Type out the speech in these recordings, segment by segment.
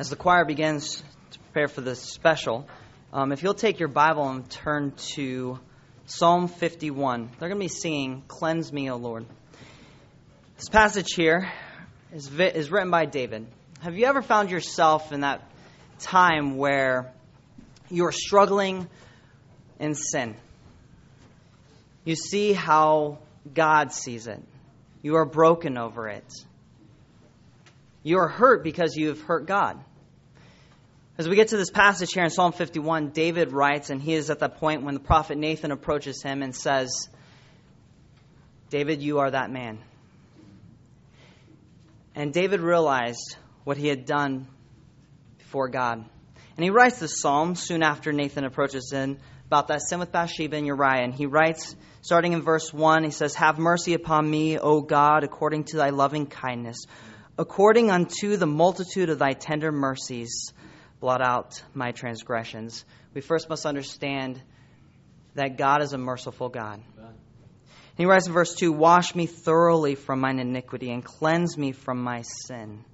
as the choir begins to prepare for this special, um, if you'll take your Bible and turn to Psalm 51, they're going to be singing, Cleanse Me, O Lord. This passage here is, vi- is written by David. Have you ever found yourself in that time where you're struggling in sin? You see how God sees it. You are broken over it. You are hurt because you have hurt God. As we get to this passage here in Psalm 51, David writes, and he is at that point when the prophet Nathan approaches him and says, David, you are that man. And David realized what he had done before God. And he writes this psalm soon after Nathan approaches him about that sin with Bathsheba and Uriah. And he writes, starting in verse 1, he says, Have mercy upon me, O God, according to thy loving kindness, according unto the multitude of thy tender mercies blot out my transgressions. We first must understand that God is a merciful God. he writes in verse 2 Wash me thoroughly from mine iniquity and cleanse me from my sin.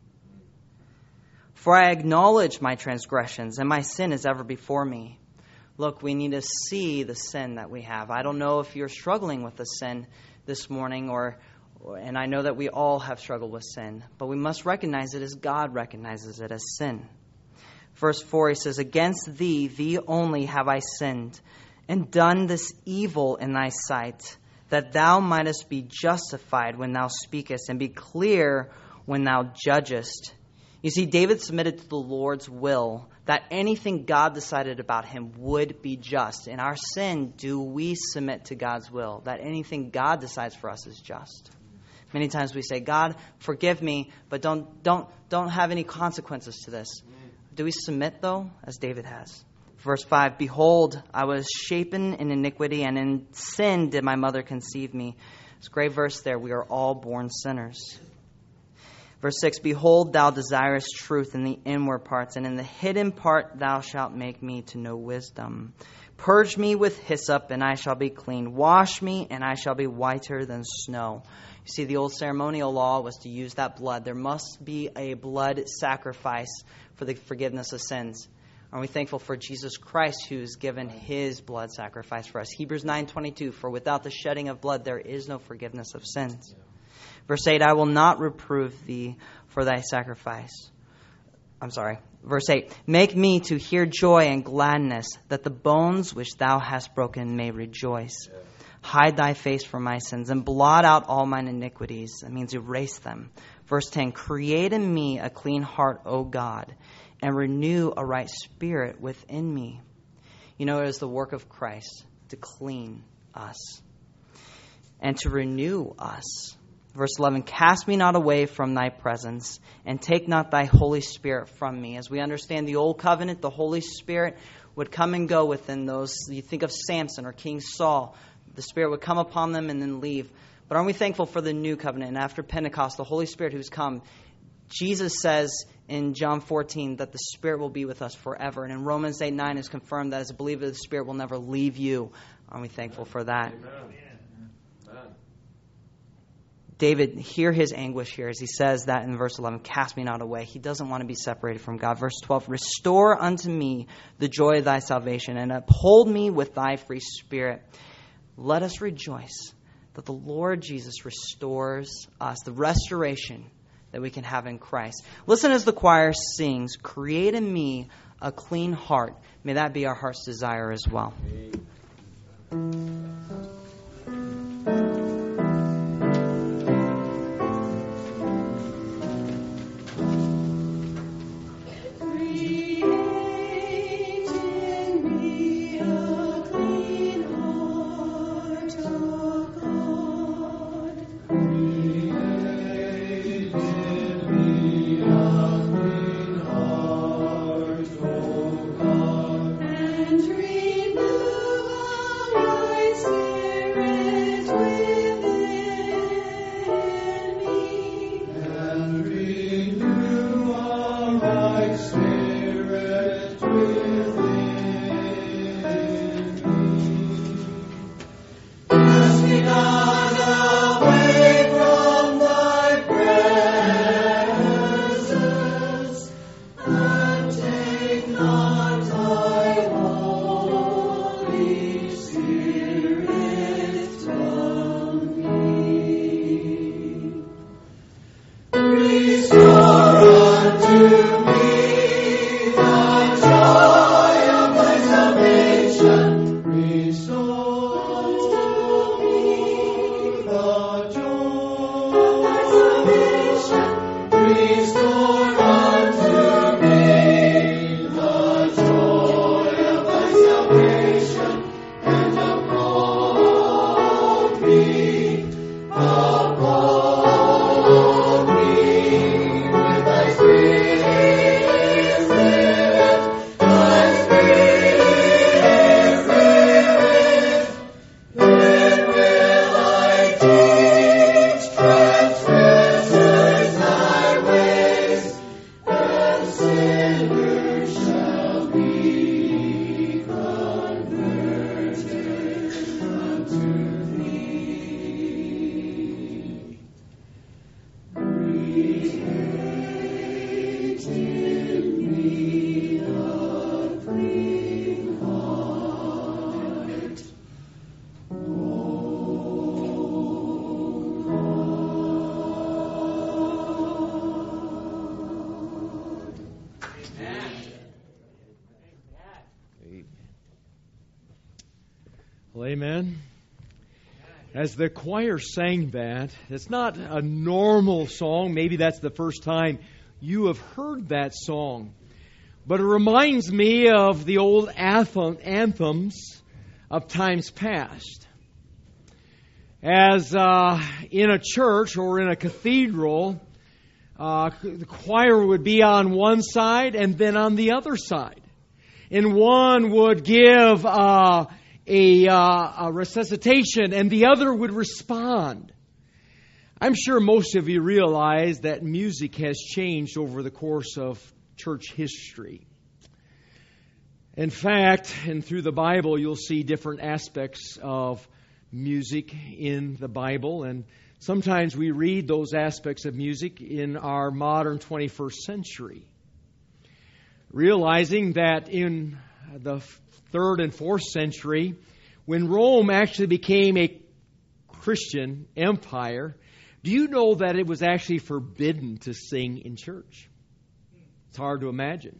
For I acknowledge my transgressions, and my sin is ever before me. Look, we need to see the sin that we have. I don't know if you're struggling with a sin this morning, or, and I know that we all have struggled with sin, but we must recognize it as God recognizes it as sin. Verse 4, he says, Against thee, thee only have I sinned, and done this evil in thy sight, that thou mightest be justified when thou speakest, and be clear when thou judgest. You see, David submitted to the Lord's will that anything God decided about him would be just. In our sin, do we submit to God's will that anything God decides for us is just? Many times we say, God, forgive me, but don't, don't, don't have any consequences to this. Do we submit, though, as David has? Verse 5 Behold, I was shapen in iniquity, and in sin did my mother conceive me. It's a great verse there. We are all born sinners. Verse 6 Behold, thou desirest truth in the inward parts, and in the hidden part thou shalt make me to know wisdom. Purge me with hyssop, and I shall be clean. Wash me, and I shall be whiter than snow. You see, the old ceremonial law was to use that blood. There must be a blood sacrifice for the forgiveness of sins. Are we thankful for Jesus Christ who's given his blood sacrifice for us? Hebrews 9:22 for without the shedding of blood there is no forgiveness of sins. Verse 8 I will not reprove thee for thy sacrifice. I'm sorry. Verse 8 Make me to hear joy and gladness that the bones which thou hast broken may rejoice. Hide thy face from my sins and blot out all mine iniquities. That means erase them. Verse 10 Create in me a clean heart, O God, and renew a right spirit within me. You know, it is the work of Christ to clean us and to renew us. Verse 11 Cast me not away from thy presence, and take not thy Holy Spirit from me. As we understand the Old Covenant, the Holy Spirit would come and go within those. You think of Samson or King Saul, the Spirit would come upon them and then leave. But aren't we thankful for the new covenant? And after Pentecost, the Holy Spirit who's come, Jesus says in John 14 that the Spirit will be with us forever. And in Romans 8 9 is confirmed that as a believer, the Spirit will never leave you. Aren't we thankful for that? Amen. David, hear his anguish here as he says that in verse 11 Cast me not away. He doesn't want to be separated from God. Verse 12 Restore unto me the joy of thy salvation, and uphold me with thy free spirit. Let us rejoice that the Lord Jesus restores us, the restoration that we can have in Christ. Listen as the choir sings, Create in me a clean heart. May that be our heart's desire as well. And amen. As the choir sang that, it's not a normal song. Maybe that's the first time you have heard that song. But it reminds me of the old anthems of times past. As uh, in a church or in a cathedral, uh, the choir would be on one side and then on the other side. And one would give uh, a, uh, a resuscitation and the other would respond. I'm sure most of you realize that music has changed over the course of church history. In fact, and through the Bible, you'll see different aspects of music in the Bible, and sometimes we read those aspects of music in our modern 21st century. Realizing that in the third and fourth century, when Rome actually became a Christian empire, do you know that it was actually forbidden to sing in church? It's hard to imagine.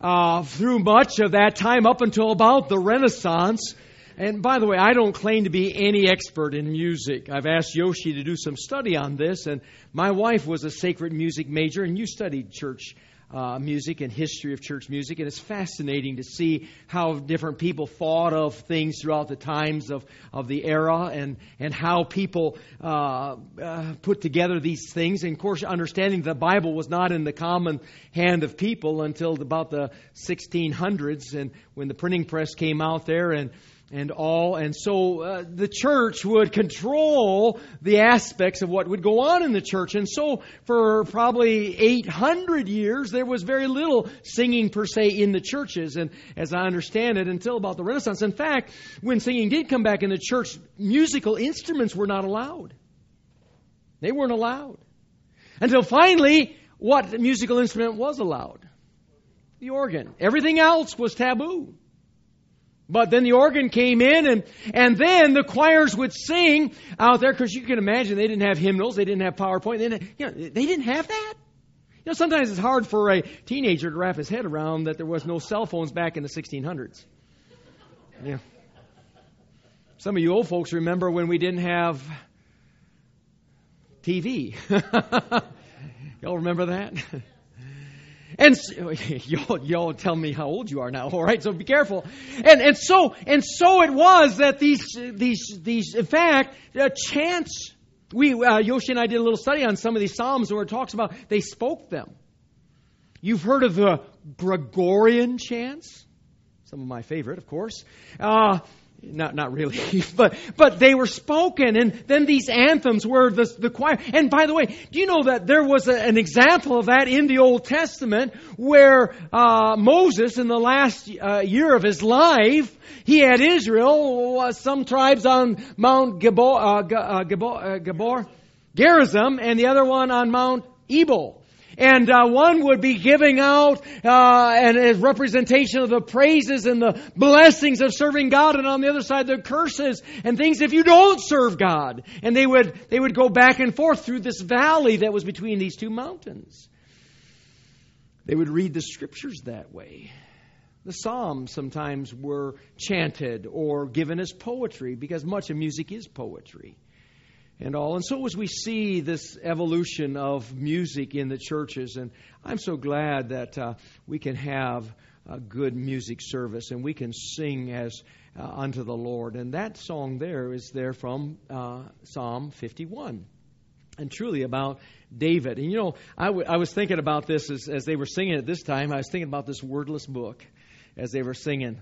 Uh, through much of that time up until about the Renaissance, and by the way, I don't claim to be any expert in music. I've asked Yoshi to do some study on this, and my wife was a sacred music major, and you studied church uh, music and history of church music, and it's fascinating to see how different people thought of things throughout the times of, of the era and, and how people uh, uh, put together these things. And of course, understanding the Bible was not in the common hand of people until about the 1600s, and when the printing press came out there and and all. And so uh, the church would control the aspects of what would go on in the church. And so for probably 800 years, there was very little singing per se in the churches. And as I understand it, until about the Renaissance. In fact, when singing did come back in the church, musical instruments were not allowed. They weren't allowed. Until finally, what musical instrument was allowed? The organ. Everything else was taboo. But then the organ came in, and, and then the choirs would sing out there, because you can imagine they didn't have hymnals, they didn't have PowerPoint, they didn't, you know, they didn't have that. You know, sometimes it's hard for a teenager to wrap his head around that there was no cell phones back in the 1600s. Yeah. Some of you old folks remember when we didn't have TV. Y'all remember that? And y'all, y'all tell me how old you are now, all right? So be careful. And and so and so it was that these these these in fact uh, chants. We uh, Yoshi and I did a little study on some of these psalms where it talks about they spoke them. You've heard of the Gregorian chants, some of my favorite, of course. Uh, not not really, but but they were spoken, and then these anthems were the the choir. And by the way, do you know that there was a, an example of that in the Old Testament where uh, Moses, in the last uh, year of his life, he had Israel, uh, some tribes on Mount Gabor, uh, Gabor, uh, Gabor, Gerizim, and the other one on Mount Ebal. And uh, one would be giving out uh, and a representation of the praises and the blessings of serving God, and on the other side the curses and things if you don't serve God. And they would they would go back and forth through this valley that was between these two mountains. They would read the scriptures that way. The Psalms sometimes were chanted or given as poetry because much of music is poetry and all. And so, as we see this evolution of music in the churches, and I'm so glad that uh, we can have a good music service and we can sing as uh, unto the Lord. And that song there is there from uh, Psalm 51 and truly about David. And you know, I, w- I was thinking about this as, as they were singing it this time. I was thinking about this wordless book as they were singing,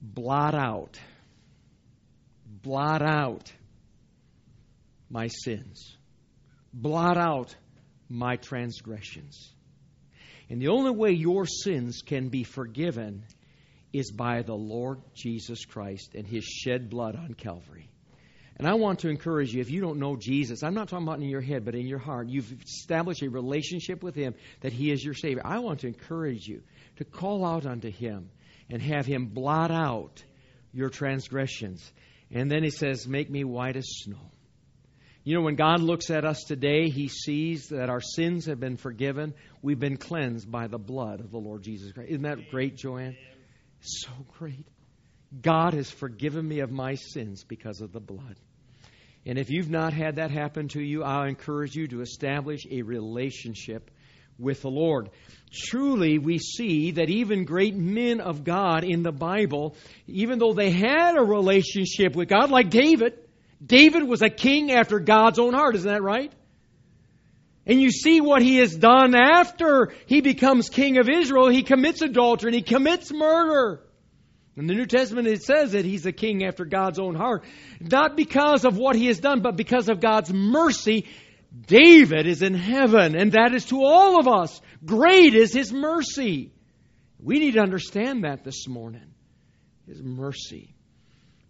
blot out, blot out my sins, blot out my transgressions. And the only way your sins can be forgiven is by the Lord Jesus Christ and his shed blood on Calvary. And I want to encourage you, if you don't know Jesus, I'm not talking about in your head, but in your heart, you've established a relationship with Him that He is your Savior. I want to encourage you to call out unto Him and have Him blot out your transgressions. And then He says, Make me white as snow. You know, when God looks at us today, He sees that our sins have been forgiven. We've been cleansed by the blood of the Lord Jesus Christ. Isn't that great, Joanne? So great. God has forgiven me of my sins because of the blood. And if you've not had that happen to you, I'll encourage you to establish a relationship with the Lord. Truly, we see that even great men of God in the Bible, even though they had a relationship with God, like David, David was a king after God's own heart, isn't that right? And you see what he has done after he becomes king of Israel. He commits adultery and he commits murder. In the New Testament, it says that he's a king after God's own heart. Not because of what he has done, but because of God's mercy. David is in heaven, and that is to all of us. Great is his mercy. We need to understand that this morning. His mercy.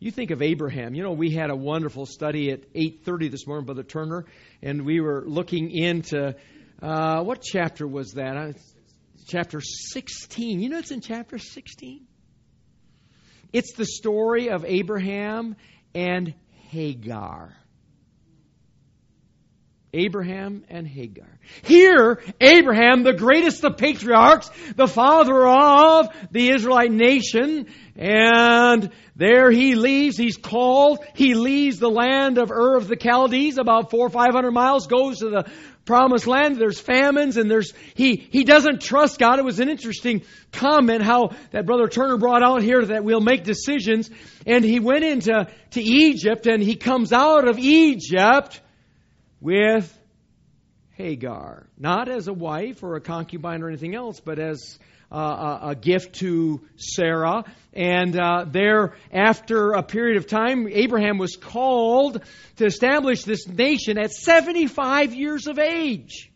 You think of Abraham. You know, we had a wonderful study at 8:30 this morning, Brother Turner, and we were looking into uh, what chapter was that? Uh, chapter 16. You know, it's in chapter 16. It's the story of Abraham and Hagar. Abraham and Hagar. Here, Abraham, the greatest of patriarchs, the father of the Israelite nation, and there he leaves, he's called, he leaves the land of Ur of the Chaldees, about four or five hundred miles, goes to the promised land. There's famines and there's, he, he doesn't trust God. It was an interesting comment how that Brother Turner brought out here that we'll make decisions. And he went into to Egypt and he comes out of Egypt with Hagar. Not as a wife or a concubine or anything else, but as uh, a, gift to Sarah. And uh, there, after a period of time, Abraham was called to establish this nation at 75 years of age.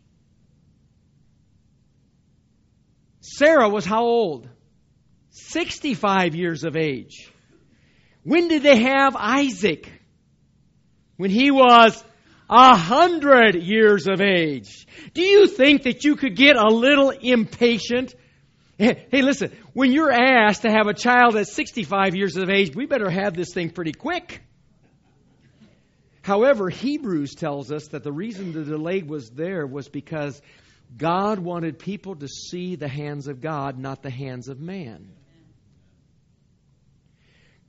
Sarah was how old? 65 years of age. When did they have Isaac? When he was a hundred years of age. Do you think that you could get a little impatient? Hey, listen, when you're asked to have a child at 65 years of age, we better have this thing pretty quick. However, Hebrews tells us that the reason the delay was there was because God wanted people to see the hands of God, not the hands of man.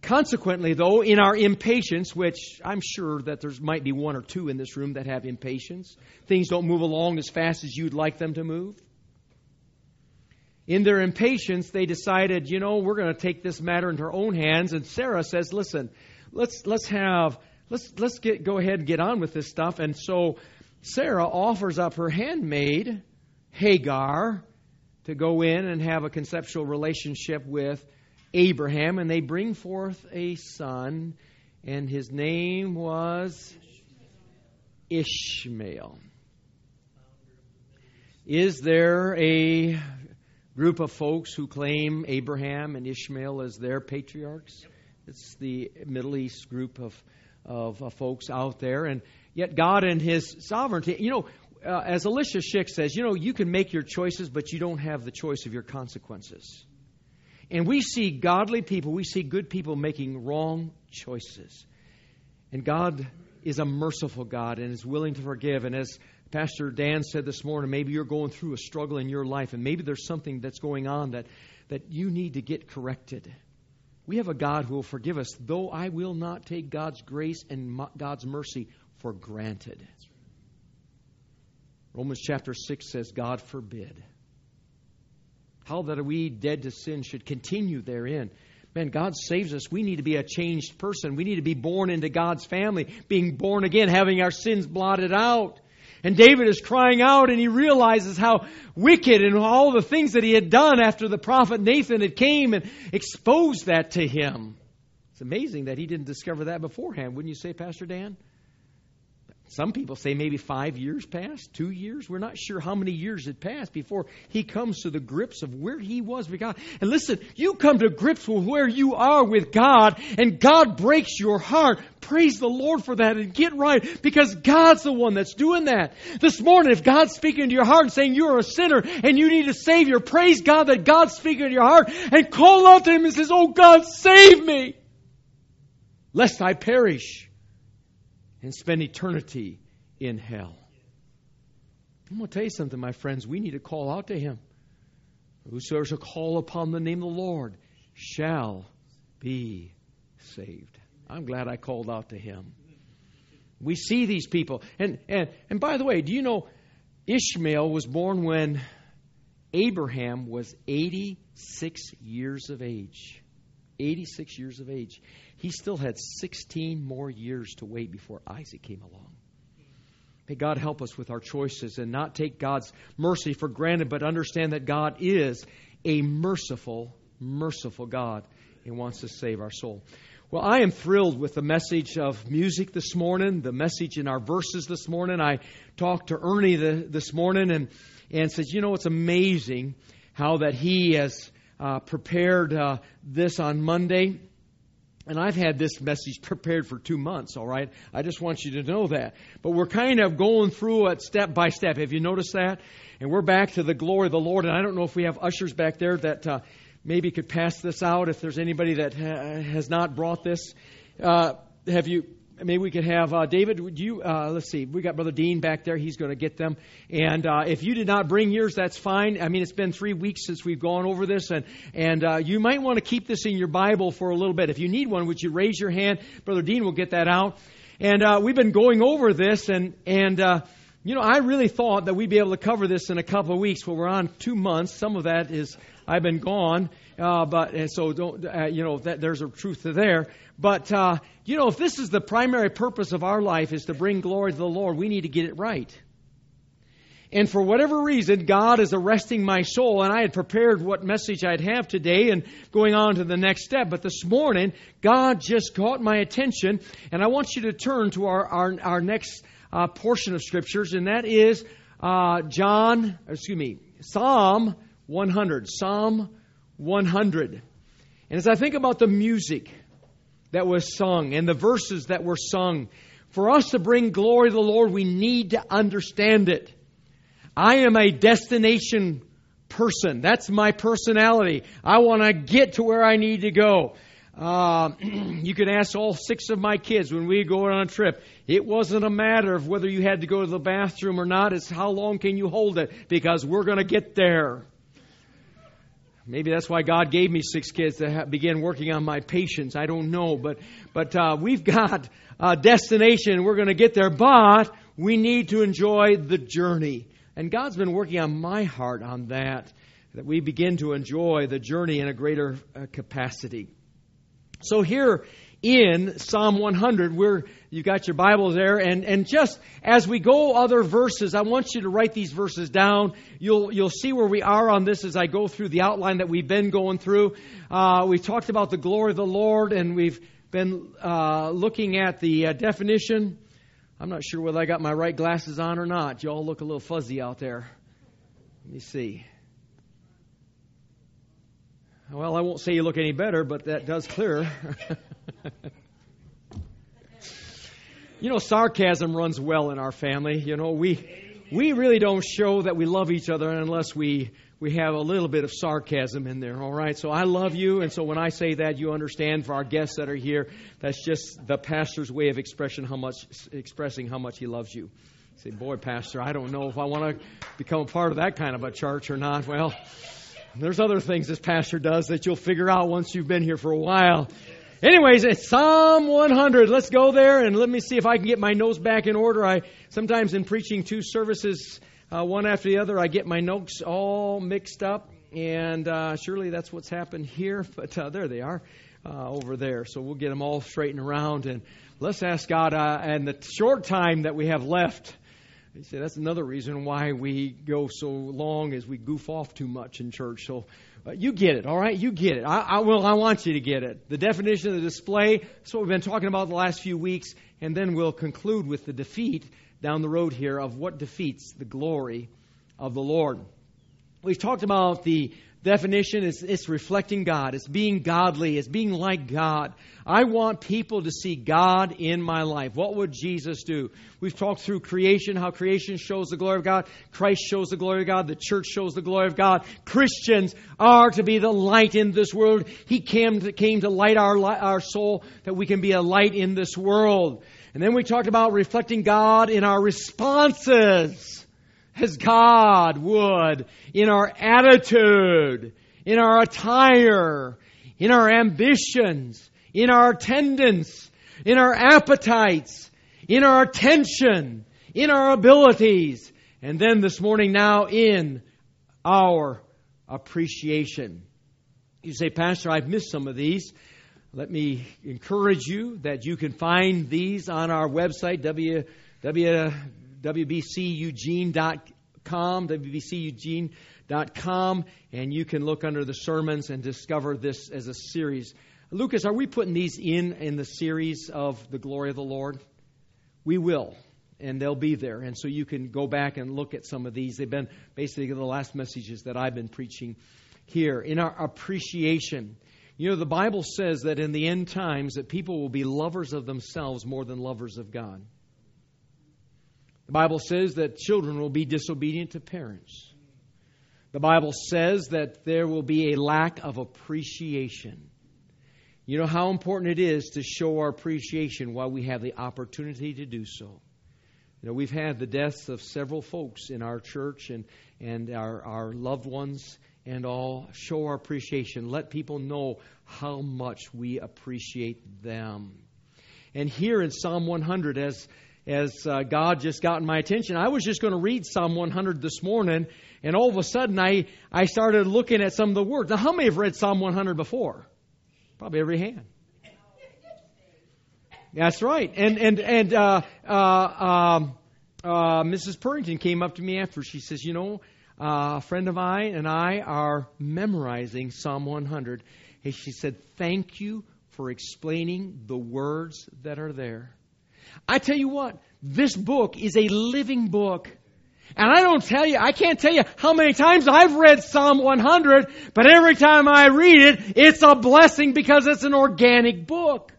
Consequently, though, in our impatience, which I'm sure that there might be one or two in this room that have impatience, things don't move along as fast as you'd like them to move. In their impatience, they decided, you know, we're going to take this matter into our own hands. And Sarah says, listen, let's, let's have, let's, let's get, go ahead and get on with this stuff. And so Sarah offers up her handmaid, Hagar, to go in and have a conceptual relationship with Abraham, and they bring forth a son, and his name was Ishmael. Is there a group of folks who claim Abraham and Ishmael as their patriarchs? It's the Middle East group of, of uh, folks out there, and yet God and His sovereignty, you know, uh, as Alicia Schick says, you know, you can make your choices, but you don't have the choice of your consequences. And we see godly people, we see good people making wrong choices. And God is a merciful God and is willing to forgive. And as Pastor Dan said this morning, maybe you're going through a struggle in your life, and maybe there's something that's going on that, that you need to get corrected. We have a God who will forgive us, though I will not take God's grace and God's mercy for granted. Romans chapter 6 says, God forbid. How that we, dead to sin, should continue therein. Man, God saves us. We need to be a changed person. We need to be born into God's family, being born again, having our sins blotted out. And David is crying out and he realizes how wicked and all the things that he had done after the prophet Nathan had came and exposed that to him. It's amazing that he didn't discover that beforehand, wouldn't you say, Pastor Dan? Some people say maybe five years passed, two years. We're not sure how many years had passed before he comes to the grips of where he was with God. And listen, you come to grips with where you are with God, and God breaks your heart. Praise the Lord for that and get right because God's the one that's doing that. This morning, if God's speaking to your heart and saying you're a sinner and you need a Savior, praise God that God's speaking to your heart and call out to Him and says, Oh God, save me, lest I perish and spend eternity in hell. I'm going to tell you something, my friends. We need to call out to him. Whosoever shall call upon the name of the Lord shall be saved. I'm glad I called out to him. We see these people. And, and, and by the way, do you know Ishmael was born when Abraham was 86 years of age? 86 years of age he still had 16 more years to wait before Isaac came along. May God help us with our choices and not take God's mercy for granted, but understand that God is a merciful, merciful God and wants to save our soul. Well, I am thrilled with the message of music this morning, the message in our verses this morning. I talked to Ernie the, this morning and, and says, you know, it's amazing how that he has uh, prepared uh, this on Monday and I've had this message prepared for two months, all right? I just want you to know that. But we're kind of going through it step by step. Have you noticed that? And we're back to the glory of the Lord. And I don't know if we have ushers back there that uh, maybe could pass this out if there's anybody that ha- has not brought this. Uh, have you maybe we could have uh, David. Would you? Uh, let's see. We got Brother Dean back there. He's going to get them. And uh, if you did not bring yours, that's fine. I mean, it's been three weeks since we've gone over this, and and uh, you might want to keep this in your Bible for a little bit. If you need one, would you raise your hand? Brother Dean will get that out. And uh, we've been going over this, and and. Uh, you know, I really thought that we'd be able to cover this in a couple of weeks. Well, we're on two months. Some of that is I've been gone, uh, but and so don't uh, you know that there's a truth to there. But, uh, you know, if this is the primary purpose of our life is to bring glory to the Lord, we need to get it right. And for whatever reason, God is arresting my soul, and I had prepared what message I'd have today and going on to the next step. But this morning, God just caught my attention, and I want you to turn to our, our, our next uh, portion of Scriptures, and that is uh, John, excuse me, Psalm 100. Psalm 100. And as I think about the music, that was sung and the verses that were sung. For us to bring glory to the Lord, we need to understand it. I am a destination person. That's my personality. I want to get to where I need to go. Uh, you can ask all six of my kids when we go on a trip. It wasn't a matter of whether you had to go to the bathroom or not. It's how long can you hold it because we're going to get there. Maybe that's why God gave me six kids to begin working on my patience. I don't know, but but uh, we've got a destination. We're going to get there, but we need to enjoy the journey. And God's been working on my heart on that, that we begin to enjoy the journey in a greater uh, capacity. So here in Psalm 100. Where you've got your Bibles there, and, and just as we go other verses, I want you to write these verses down. You'll you'll see where we are on this as I go through the outline that we've been going through. Uh, we've talked about the glory of the Lord, and we've been uh, looking at the uh, definition. I'm not sure whether I got my right glasses on or not. You all look a little fuzzy out there. Let me see. Well, I won't say you look any better, but that does clear. you know, sarcasm runs well in our family. You know, we we really don't show that we love each other unless we we have a little bit of sarcasm in there. All right. So I love you, and so when I say that, you understand. For our guests that are here, that's just the pastor's way of expression how much expressing how much he loves you. say, boy, Pastor, I don't know if I want to become a part of that kind of a church or not. Well, there's other things this pastor does that you'll figure out once you've been here for a while. Anyways, it's Psalm 100. Let's go there and let me see if I can get my notes back in order. I sometimes in preaching two services, uh, one after the other, I get my notes all mixed up, and uh, surely that's what's happened here. But uh, there they are uh, over there. So we'll get them all straightened around and let's ask God. Uh, and the short time that we have left. You said that's another reason why we go so long is we goof off too much in church. So uh, you get it, all right? You get it. I, I will. I want you to get it. The definition of the display. That's what we've been talking about the last few weeks, and then we'll conclude with the defeat down the road here of what defeats the glory of the Lord. We've talked about the definition is it's reflecting God. It's being godly. It's being like God. I want people to see God in my life. What would Jesus do? We've talked through creation, how creation shows the glory of God. Christ shows the glory of God. The church shows the glory of God. Christians are to be the light in this world. He came to, came to light our, our soul that we can be a light in this world. And then we talked about reflecting God in our responses as God would in our attitude, in our attire, in our ambitions, in our attendance, in our appetites, in our attention, in our abilities, and then this morning now in our appreciation. You say, Pastor, I've missed some of these. Let me encourage you that you can find these on our website, www wbceugene.com, wbceugene.com, and you can look under the sermons and discover this as a series. Lucas, are we putting these in in the series of the glory of the Lord? We will, and they'll be there. And so you can go back and look at some of these. They've been basically the last messages that I've been preaching here in our appreciation. You know, the Bible says that in the end times that people will be lovers of themselves more than lovers of God. The Bible says that children will be disobedient to parents. The Bible says that there will be a lack of appreciation. You know how important it is to show our appreciation while we have the opportunity to do so. You know, we've had the deaths of several folks in our church and, and our, our loved ones and all. Show our appreciation. Let people know how much we appreciate them. And here in Psalm 100, as as uh, God just got my attention. I was just going to read Psalm 100 this morning, and all of a sudden I, I started looking at some of the words. Now, how many have read Psalm 100 before? Probably every hand. That's right. And and and uh, uh, um, uh, Mrs. Purrington came up to me after. She says, "You know, uh, a friend of mine and I are memorizing Psalm 100." And she said, "Thank you for explaining the words that are there." I tell you what, this book is a living book. And I don't tell you, I can't tell you how many times I've read Psalm 100, but every time I read it, it's a blessing because it's an organic book.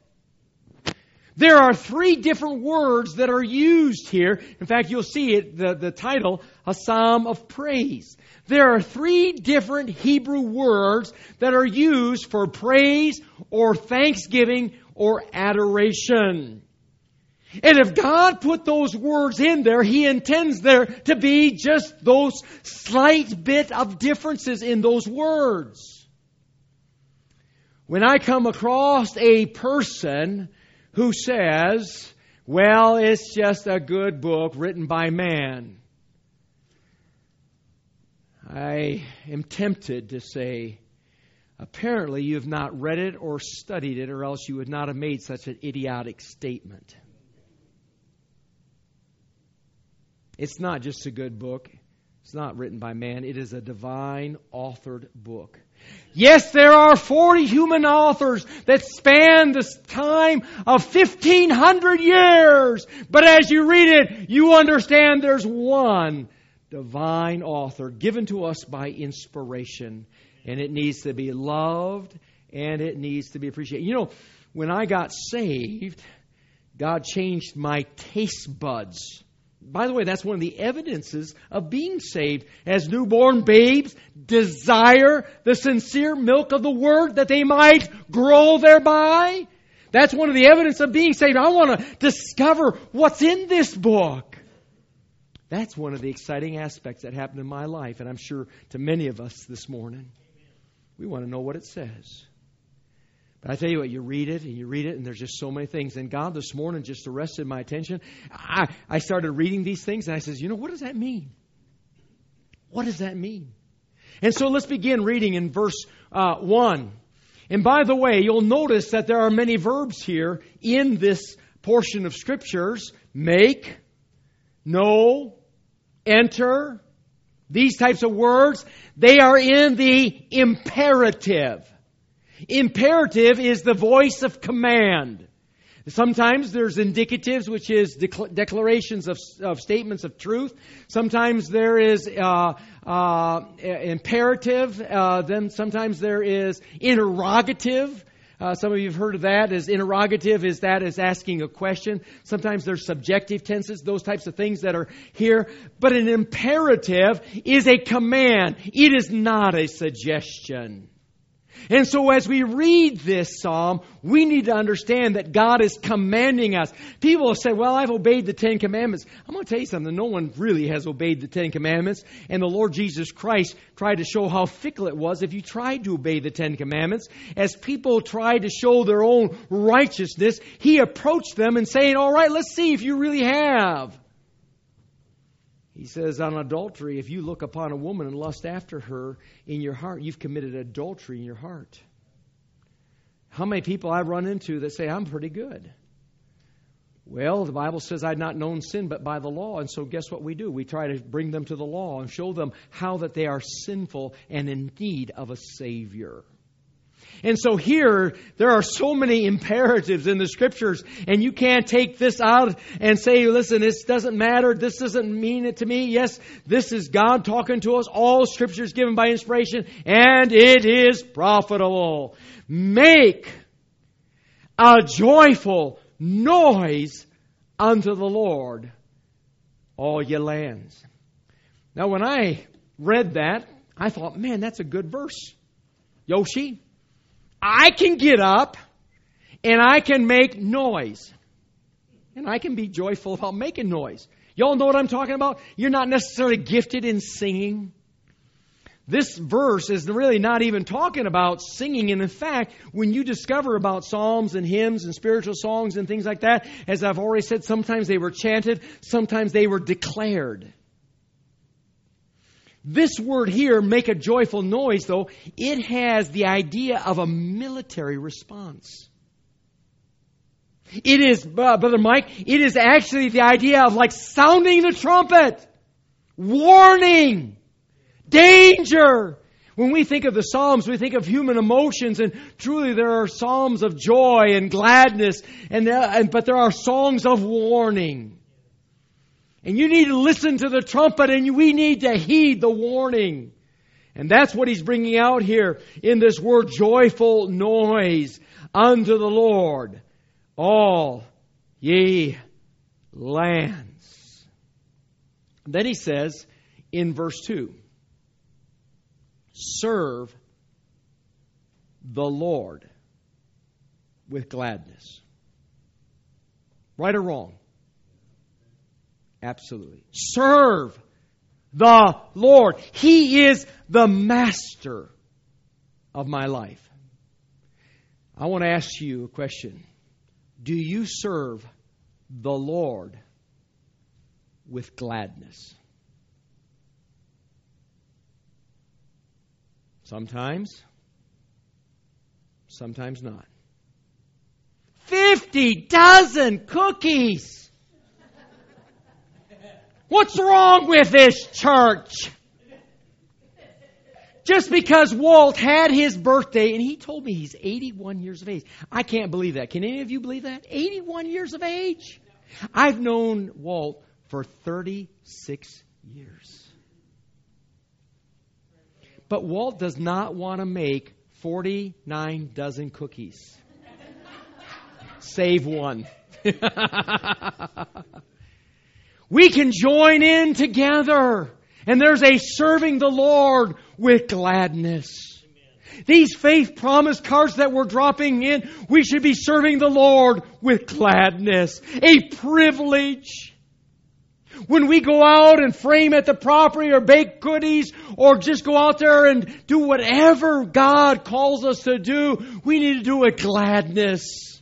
There are three different words that are used here. In fact, you'll see it, the, the title, a psalm of praise. There are three different Hebrew words that are used for praise or thanksgiving or adoration. And if God put those words in there, He intends there to be just those slight bit of differences in those words. When I come across a person who says, well, it's just a good book written by man, I am tempted to say, apparently you have not read it or studied it, or else you would not have made such an idiotic statement. It's not just a good book. It's not written by man. It is a divine authored book. Yes, there are 40 human authors that span the time of 1500 years. But as you read it, you understand there's one divine author given to us by inspiration. And it needs to be loved and it needs to be appreciated. You know, when I got saved, God changed my taste buds. By the way, that's one of the evidences of being saved. As newborn babes desire the sincere milk of the word that they might grow thereby. That's one of the evidence of being saved. I want to discover what's in this book. That's one of the exciting aspects that happened in my life, and I'm sure to many of us this morning. We want to know what it says. But I tell you what, you read it and you read it, and there's just so many things. And God this morning just arrested my attention. I, I started reading these things, and I says, you know, what does that mean? What does that mean? And so let's begin reading in verse uh, 1. And by the way, you'll notice that there are many verbs here in this portion of scriptures make, know, enter, these types of words, they are in the imperative. Imperative is the voice of command. Sometimes there's indicatives, which is declarations of, of, statements of truth. Sometimes there is uh, uh, imperative. Uh, then sometimes there is interrogative. Uh, some of you have heard of that as interrogative is that is asking a question. Sometimes there's subjective tenses, those types of things that are here. But an imperative is a command. It is not a suggestion. And so as we read this psalm, we need to understand that God is commanding us. People say, well, I've obeyed the Ten Commandments. I'm going to tell you something. No one really has obeyed the Ten Commandments. And the Lord Jesus Christ tried to show how fickle it was if you tried to obey the Ten Commandments. As people tried to show their own righteousness, He approached them and saying, all right, let's see if you really have. He says, on adultery, if you look upon a woman and lust after her in your heart, you've committed adultery in your heart. How many people I've run into that say, I'm pretty good? Well, the Bible says I'd not known sin but by the law, and so guess what we do? We try to bring them to the law and show them how that they are sinful and in need of a Savior. And so here, there are so many imperatives in the scriptures, and you can't take this out and say, listen, this doesn't matter. This doesn't mean it to me. Yes, this is God talking to us. All scripture is given by inspiration, and it is profitable. Make a joyful noise unto the Lord, all ye lands. Now, when I read that, I thought, man, that's a good verse. Yoshi, I can get up and I can make noise. And I can be joyful about making noise. Y'all know what I'm talking about? You're not necessarily gifted in singing. This verse is really not even talking about singing. And in fact, when you discover about psalms and hymns and spiritual songs and things like that, as I've already said, sometimes they were chanted, sometimes they were declared. This word here, make a joyful noise, though, it has the idea of a military response. It is, uh, Brother Mike, it is actually the idea of like sounding the trumpet, warning, danger. When we think of the Psalms, we think of human emotions, and truly there are Psalms of joy and gladness, and, uh, and but there are songs of warning. And you need to listen to the trumpet and we need to heed the warning. And that's what he's bringing out here in this word joyful noise unto the Lord, all ye lands. Then he says in verse 2 serve the Lord with gladness. Right or wrong? Absolutely. Serve the Lord. He is the master of my life. I want to ask you a question. Do you serve the Lord with gladness? Sometimes, sometimes not. 50 dozen cookies. What's wrong with this church? Just because Walt had his birthday, and he told me he's 81 years of age. I can't believe that. Can any of you believe that? 81 years of age? I've known Walt for 36 years. But Walt does not want to make 49 dozen cookies. Save one. We can join in together. And there's a serving the Lord with gladness. These faith promise cards that we're dropping in, we should be serving the Lord with gladness. A privilege. When we go out and frame at the property or bake goodies or just go out there and do whatever God calls us to do, we need to do it gladness.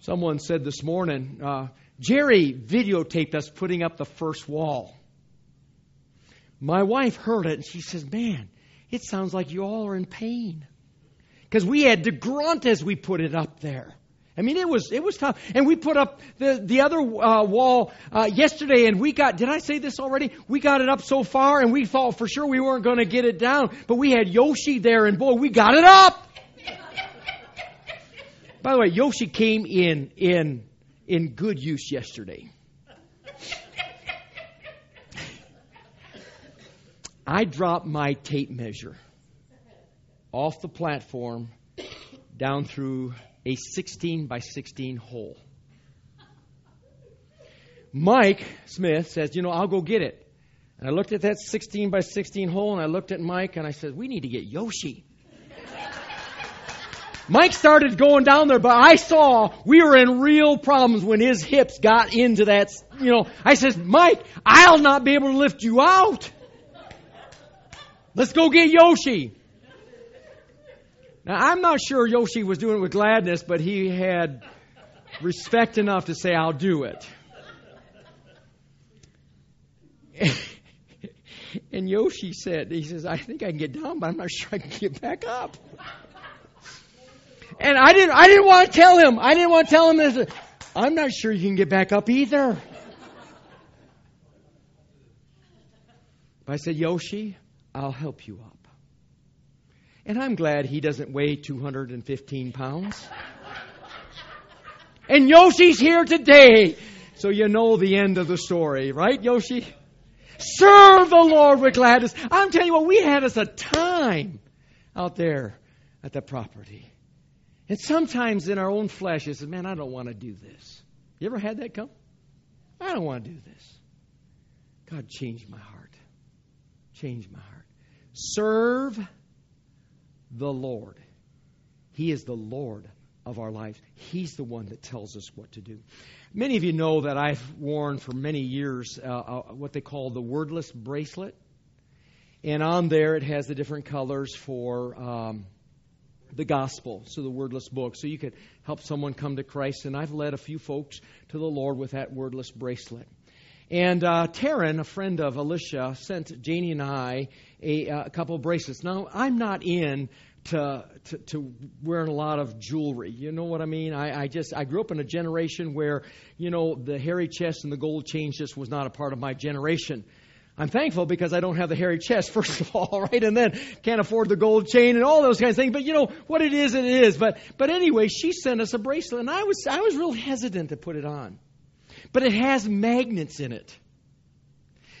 Someone said this morning, uh, Jerry videotaped us putting up the first wall. My wife heard it and she says, Man, it sounds like you all are in pain. Because we had to grunt as we put it up there. I mean, it was it was tough. And we put up the the other uh, wall uh, yesterday, and we got. Did I say this already? We got it up so far, and we thought for sure we weren't going to get it down. But we had Yoshi there, and boy, we got it up. By the way, Yoshi came in in in good use yesterday. I dropped my tape measure off the platform down through a 16 by 16 hole. Mike Smith says, You know, I'll go get it. And I looked at that 16 by 16 hole and I looked at Mike and I said, We need to get Yoshi. Mike started going down there, but I saw we were in real problems when his hips got into that. You know, I says, Mike, I'll not be able to lift you out. Let's go get Yoshi. Now, I'm not sure Yoshi was doing it with gladness, but he had respect enough to say, I'll do it. and Yoshi said, he says, I think I can get down, but I'm not sure I can get back up. And I didn't, I didn't want to tell him. I didn't want to tell him this. I'm not sure you can get back up either. But I said, Yoshi, I'll help you up. And I'm glad he doesn't weigh 215 pounds. and Yoshi's here today. So you know the end of the story, right, Yoshi? Serve the Lord with gladness. I'm telling you what, we had us a time out there at the property. And sometimes in our own flesh, it says, man, I don't want to do this. You ever had that come? I don't want to do this. God, change my heart. Change my heart. Serve the Lord. He is the Lord of our lives. He's the one that tells us what to do. Many of you know that I've worn for many years uh, uh, what they call the wordless bracelet. And on there it has the different colors for um, the gospel, so the wordless book. So you could help someone come to Christ. And I've led a few folks to the Lord with that wordless bracelet. And uh, Taryn, a friend of Alicia, sent Janie and I a, a couple of bracelets. Now, I'm not in to, to, to, wearing a lot of jewelry. You know what I mean? I, I just I grew up in a generation where you know the hairy chest and the gold chain just was not a part of my generation. I'm thankful because I don't have the hairy chest, first of all, right? And then can't afford the gold chain and all those kinds of things. But you know what it is, it is. But but anyway, she sent us a bracelet, and I was I was real hesitant to put it on, but it has magnets in it.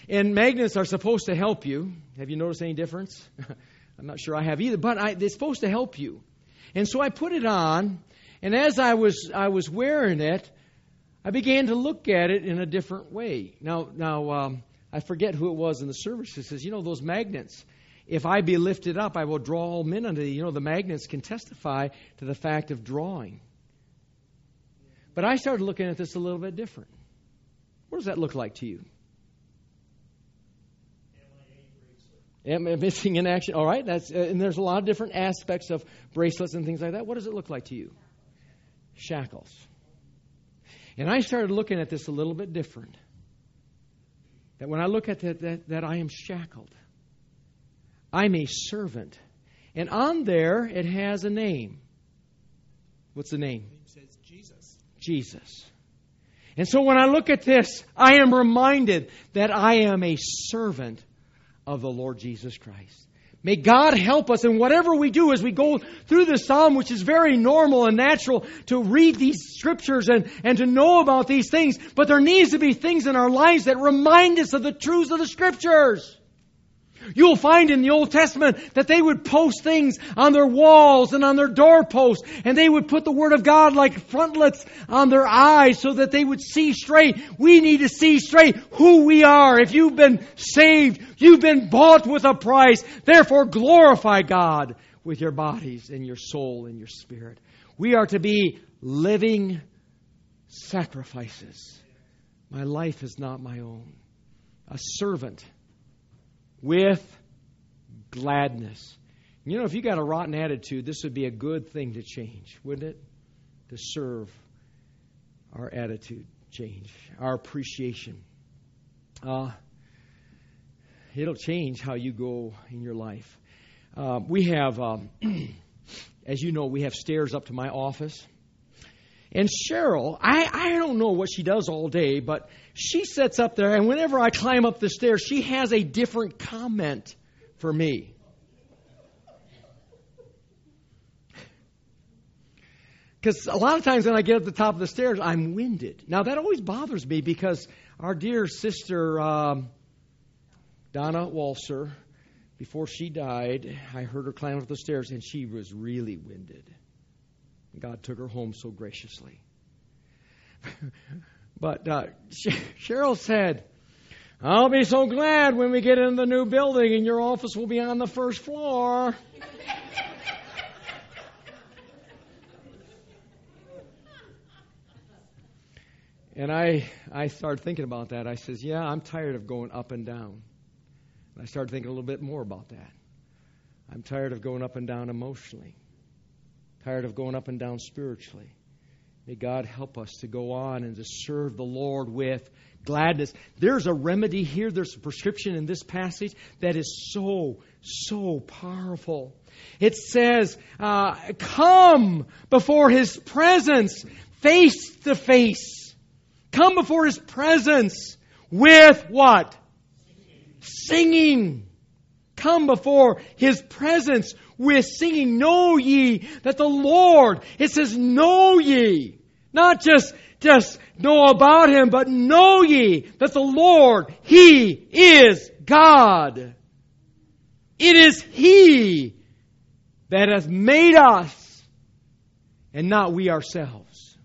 And magnets are supposed to help you. Have you noticed any difference? I'm not sure I have either, but I, they're supposed to help you. And so I put it on, and as I was I was wearing it, I began to look at it in a different way. Now now um, I forget who it was in the service who says, you know, those magnets. If I be lifted up, I will draw all men unto thee. You know, the magnets can testify to the fact of drawing. But I started looking at this a little bit different. What does that look like to you? Missing in action. All right, that's uh, and there's a lot of different aspects of bracelets and things like that. What does it look like to you? Shackles. And I started looking at this a little bit different. That when I look at that, that, that I am shackled. I'm a servant. And on there it has a name. What's the name? It says Jesus. Jesus. And so when I look at this, I am reminded that I am a servant of the Lord Jesus Christ. May God help us in whatever we do as we go through the psalm, which is very normal and natural to read these scriptures and, and to know about these things. But there needs to be things in our lives that remind us of the truths of the scriptures. You'll find in the Old Testament that they would post things on their walls and on their doorposts, and they would put the Word of God like frontlets on their eyes so that they would see straight. We need to see straight who we are. If you've been saved, you've been bought with a price. Therefore, glorify God with your bodies and your soul and your spirit. We are to be living sacrifices My life is not my own. A servant with gladness. You know, if you got a rotten attitude, this would be a good thing to change, wouldn't it? To serve our attitude change, our appreciation. Uh, it'll change how you go in your life. Uh, we have, um, as you know, we have stairs up to my office. And Cheryl, I, I don't know what she does all day, but she sits up there, and whenever I climb up the stairs, she has a different comment for me. Because a lot of times when I get at the top of the stairs, I'm winded. Now, that always bothers me because our dear sister, um, Donna Walser, before she died, I heard her climb up the stairs and she was really winded. God took her home so graciously. but uh, Cheryl said, I'll be so glad when we get in the new building and your office will be on the first floor. And I, I started thinking about that. I says, yeah, I'm tired of going up and down. And I started thinking a little bit more about that. I'm tired of going up and down emotionally, tired of going up and down spiritually. May God help us to go on and to serve the Lord with gladness. There's a remedy here, there's a prescription in this passage that is so, so powerful. It says, uh, Come before His presence, face to face come before His presence with what? Singing. Come before His presence with singing. Know ye that the Lord, it says, know ye. Not just, just know about Him, but know ye that the Lord, He is God. It is He that has made us and not we ourselves.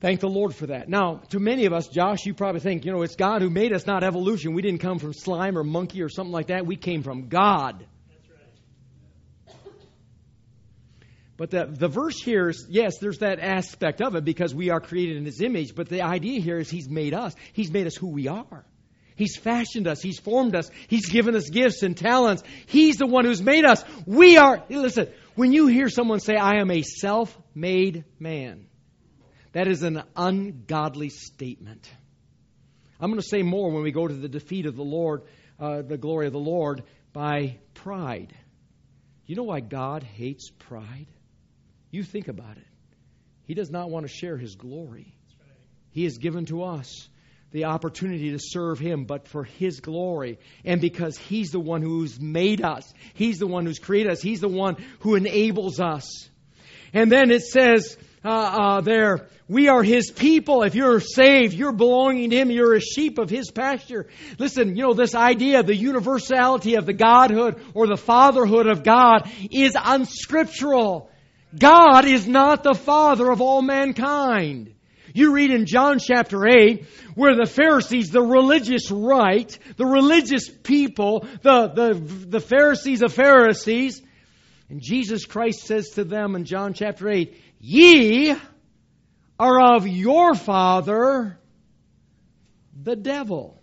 Thank the Lord for that. Now, to many of us, Josh, you probably think, you know, it's God who made us, not evolution. We didn't come from slime or monkey or something like that. We came from God. But the, the verse here is, yes, there's that aspect of it because we are created in His image, but the idea here is He's made us. He's made us who we are. He's fashioned us. He's formed us. He's given us gifts and talents. He's the one who's made us. We are, listen, when you hear someone say, I am a self made man, that is an ungodly statement. I'm going to say more when we go to the defeat of the Lord, uh, the glory of the Lord, by pride. You know why God hates pride? You think about it. He does not want to share His glory. He has given to us the opportunity to serve Him, but for His glory. And because He's the one who's made us, He's the one who's created us, He's the one who enables us. And then it says uh, uh, there, we are His people. If you're saved, you're belonging to Him. You're a sheep of His pasture. Listen, you know, this idea of the universality of the Godhood or the fatherhood of God is unscriptural. God is not the father of all mankind. You read in John chapter 8 where the Pharisees, the religious right, the religious people, the, the, the Pharisees of Pharisees, and Jesus Christ says to them in John chapter 8, Ye are of your father, the devil.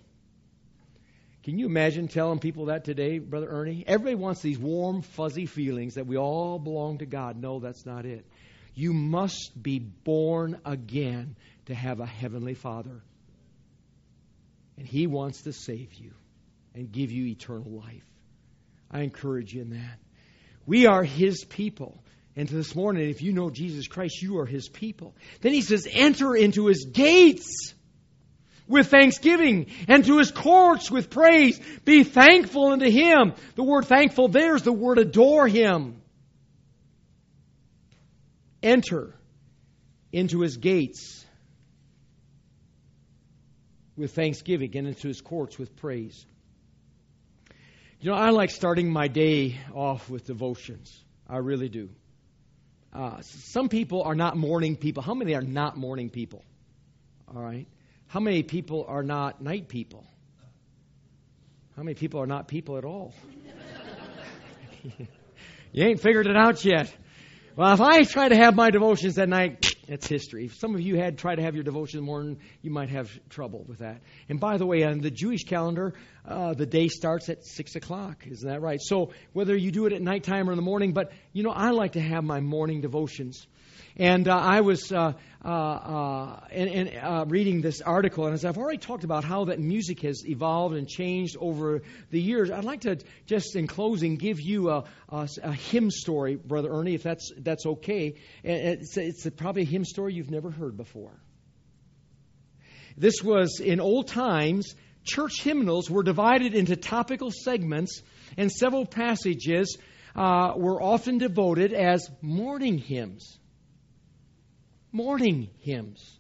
Can you imagine telling people that today, Brother Ernie? Everybody wants these warm, fuzzy feelings that we all belong to God. No, that's not it. You must be born again to have a heavenly Father. And He wants to save you and give you eternal life. I encourage you in that. We are His people. And this morning, if you know Jesus Christ, you are his people. Then he says, enter into his gates with thanksgiving and to his courts with praise. Be thankful unto him. The word thankful there is the word adore him. Enter into his gates with thanksgiving and into his courts with praise. You know, I like starting my day off with devotions. I really do. Uh, some people are not morning people. How many are not morning people? All right. How many people are not night people? How many people are not people at all? you ain't figured it out yet. Well, if I try to have my devotions at night, That's history. If some of you had tried to have your devotion in the morning, you might have trouble with that. And by the way, on the Jewish calendar, uh, the day starts at 6 o'clock. Isn't that right? So whether you do it at nighttime or in the morning, but you know, I like to have my morning devotions. And uh, I was uh, uh, uh uh, reading this article, and as I've already talked about how that music has evolved and changed over the years, I'd like to just in closing give you a, a, a hymn story, Brother Ernie, if that's that's okay. It's, it's probably a hymn story you've never heard before. This was in old times. Church hymnals were divided into topical segments, and several passages uh, were often devoted as morning hymns morning hymns.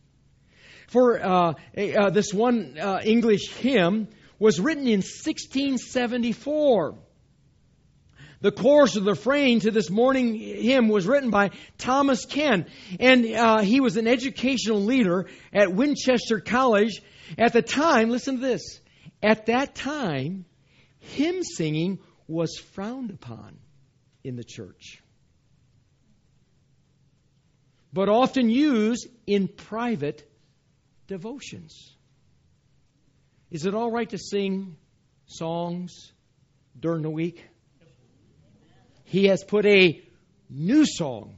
For uh, uh, this one uh, English hymn was written in 1674. The chorus of the refrain to this morning hymn was written by Thomas Ken, and uh, he was an educational leader at Winchester College. At the time, listen to this. At that time, hymn singing was frowned upon in the church but often used in private devotions. Is it all right to sing songs during the week? He has put a new song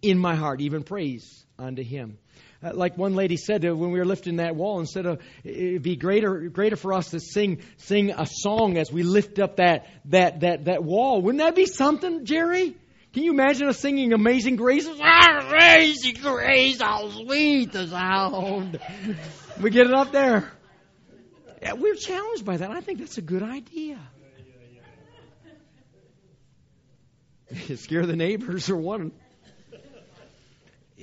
in my heart, even praise unto him. Uh, like one lady said uh, when we were lifting that wall, instead of it'd be greater greater for us to sing sing a song as we lift up that that that that wall. Wouldn't that be something, Jerry? Can you imagine us singing Amazing Grace? Amazing Grace, how sweet the sound. We get it up there. Yeah, we're challenged by that. I think that's a good idea. Scare the neighbors or one.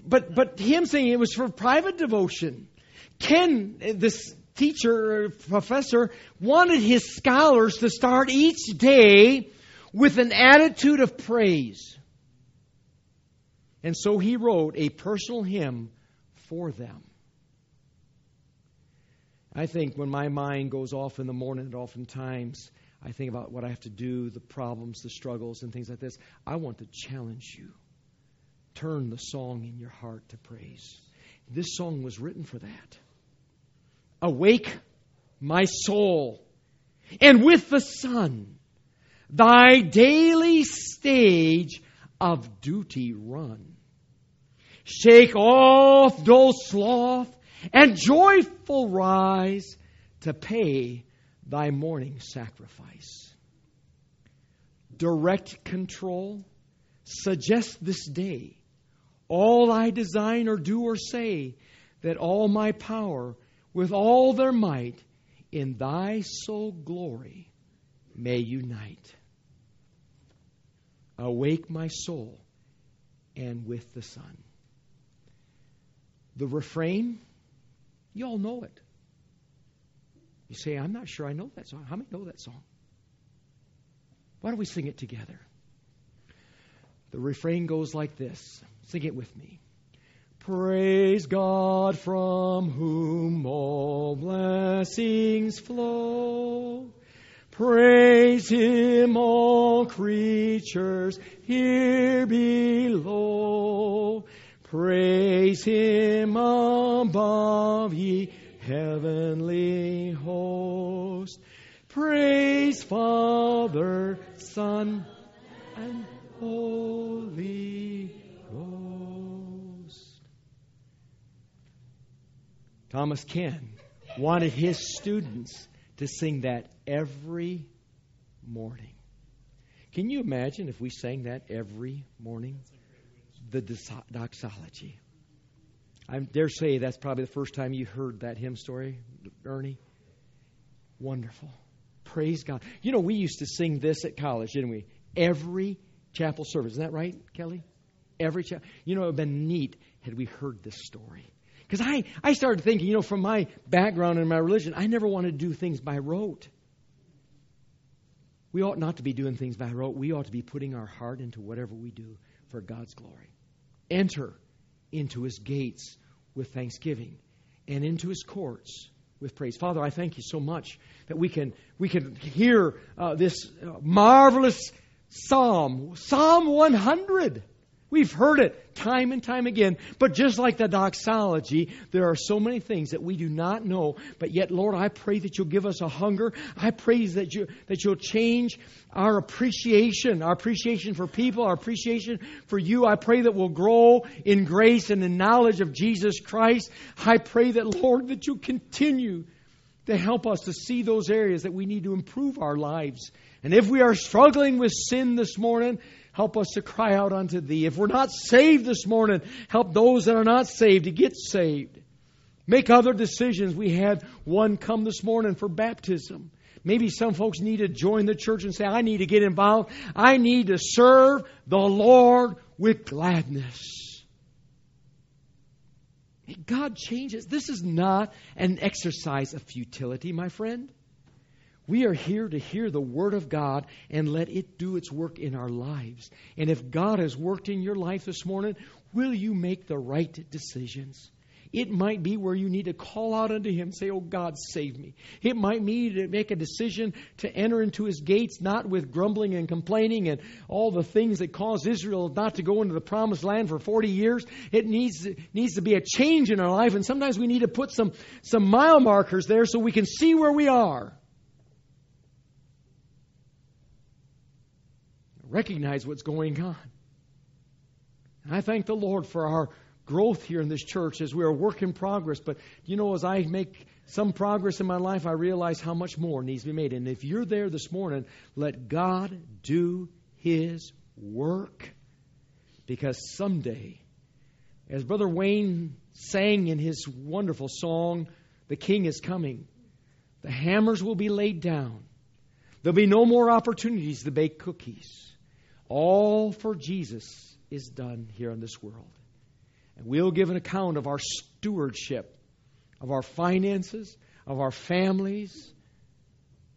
But but him saying it was for private devotion. Ken, this teacher professor, wanted his scholars to start each day with an attitude of praise. And so he wrote a personal hymn for them. I think when my mind goes off in the morning, oftentimes I think about what I have to do, the problems, the struggles, and things like this. I want to challenge you. Turn the song in your heart to praise. This song was written for that. Awake, my soul, and with the sun, thy daily stage of duty run. Shake off dull sloth and joyful rise to pay thy morning sacrifice. Direct control, suggest this day all I design or do or say, that all my power with all their might in thy sole glory may unite. Awake my soul and with the sun. The refrain, you all know it. You say, I'm not sure I know that song. How many know that song? Why don't we sing it together? The refrain goes like this. Sing it with me. Praise God from whom all blessings flow. Praise Him, all creatures here below. Praise him above, ye heavenly host. Praise Father, Son, and Holy Ghost. Thomas Ken wanted his students to sing that every morning. Can you imagine if we sang that every morning? The doxology. I dare say that's probably the first time you heard that hymn story, Ernie. Wonderful. Praise God. You know, we used to sing this at college, didn't we? Every chapel service. Isn't that right, Kelly? Every chapel. You know, it would have been neat had we heard this story. Because I, I started thinking, you know, from my background and my religion, I never wanted to do things by rote. We ought not to be doing things by rote. We ought to be putting our heart into whatever we do for God's glory. Enter into his gates with thanksgiving and into his courts with praise. Father, I thank you so much that we can we can hear uh, this uh, marvelous psalm, Psalm 100. We've heard it time and time again. But just like the doxology, there are so many things that we do not know. But yet, Lord, I pray that you'll give us a hunger. I pray that, you, that you'll change our appreciation, our appreciation for people, our appreciation for you. I pray that we'll grow in grace and in knowledge of Jesus Christ. I pray that, Lord, that you'll continue to help us to see those areas that we need to improve our lives. And if we are struggling with sin this morning, Help us to cry out unto Thee. If we're not saved this morning, help those that are not saved to get saved. Make other decisions. We had one come this morning for baptism. Maybe some folks need to join the church and say, I need to get involved. I need to serve the Lord with gladness. God changes. This is not an exercise of futility, my friend. We are here to hear the Word of God and let it do its work in our lives. And if God has worked in your life this morning, will you make the right decisions? It might be where you need to call out unto Him, say, Oh God, save me. It might be to make a decision to enter into His gates, not with grumbling and complaining and all the things that caused Israel not to go into the promised land for 40 years. It needs, needs to be a change in our life, and sometimes we need to put some, some mile markers there so we can see where we are. Recognize what's going on. And I thank the Lord for our growth here in this church as we're a work in progress. But you know, as I make some progress in my life, I realize how much more needs to be made. And if you're there this morning, let God do His work. Because someday, as Brother Wayne sang in his wonderful song, The King is Coming, the hammers will be laid down. There'll be no more opportunities to bake cookies. All for Jesus is done here in this world. And we'll give an account of our stewardship, of our finances, of our families,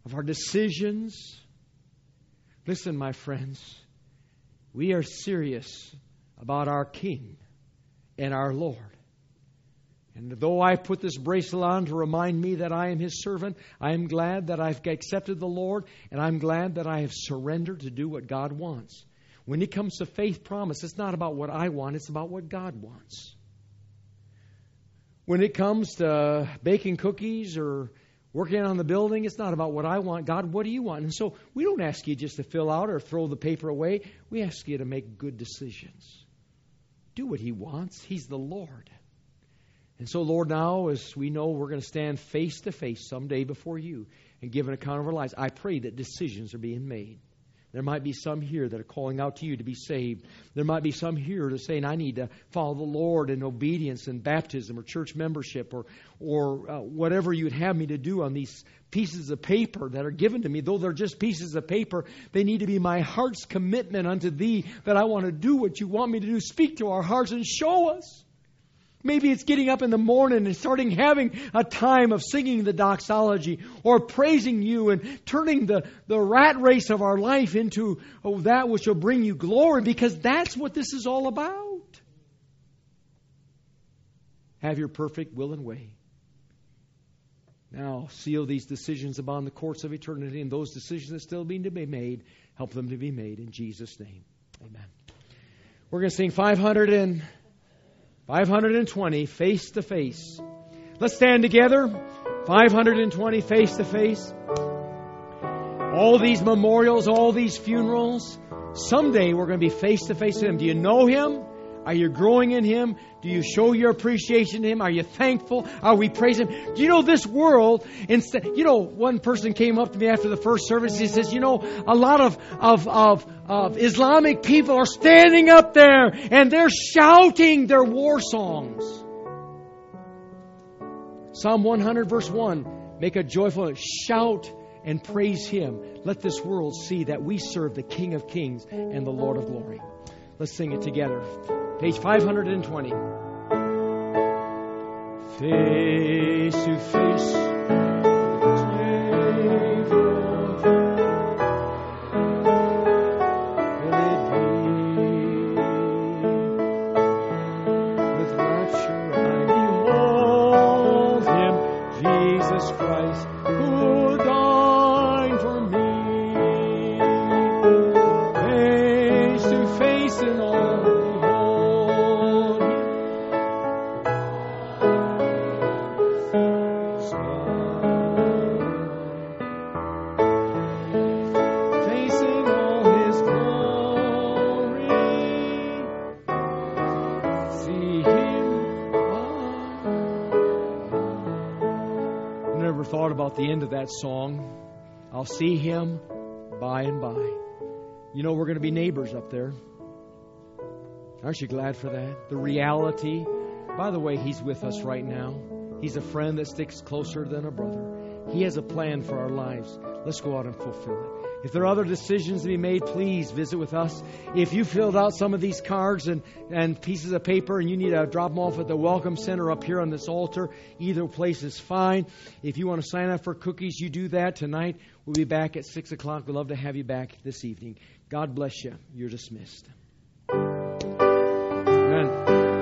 of our decisions. Listen, my friends, we are serious about our King and our Lord. And though I put this bracelet on to remind me that I am His servant, I am glad that I've accepted the Lord, and I'm glad that I have surrendered to do what God wants. When it comes to faith promise, it's not about what I want, it's about what God wants. When it comes to baking cookies or working on the building, it's not about what I want. God, what do you want? And so we don't ask you just to fill out or throw the paper away. We ask you to make good decisions. Do what He wants. He's the Lord. And so, Lord, now as we know we're going to stand face to face someday before you and give an account of our lives, I pray that decisions are being made. There might be some here that are calling out to you to be saved. There might be some here that are saying, I need to follow the Lord in obedience and baptism or church membership or, or uh, whatever you'd have me to do on these pieces of paper that are given to me. Though they're just pieces of paper, they need to be my heart's commitment unto Thee that I want to do what you want me to do. Speak to our hearts and show us. Maybe it's getting up in the morning and starting having a time of singing the doxology or praising you and turning the, the rat race of our life into oh, that which will bring you glory because that's what this is all about. Have your perfect will and way. Now, seal these decisions upon the courts of eternity and those decisions that still need to be made, help them to be made in Jesus' name. Amen. We're going to sing 500 and. 520 face to face. Let's stand together. 520 face to face. All these memorials, all these funerals. Someday we're going to be face to face with Him. Do you know Him? Are you growing in Him? Do you show your appreciation to Him? Are you thankful? Are we praising Him? Do you know this world, instead, you know, one person came up to me after the first service. He says, you know, a lot of, of, of, of Islamic people are standing up there and they're shouting their war songs. Psalm 100 verse 1, make a joyful shout and praise Him. Let this world see that we serve the King of Kings and the Lord of Glory. Let's sing it together. Page 520. Face to face. That song. I'll see him by and by. You know, we're going to be neighbors up there. Aren't you glad for that? The reality. By the way, he's with us right now. He's a friend that sticks closer than a brother. He has a plan for our lives. Let's go out and fulfill it. If there are other decisions to be made, please visit with us. If you filled out some of these cards and, and pieces of paper and you need to drop them off at the Welcome Center up here on this altar, either place is fine. If you want to sign up for cookies, you do that tonight. We'll be back at 6 o'clock. We'd love to have you back this evening. God bless you. You're dismissed. Amen.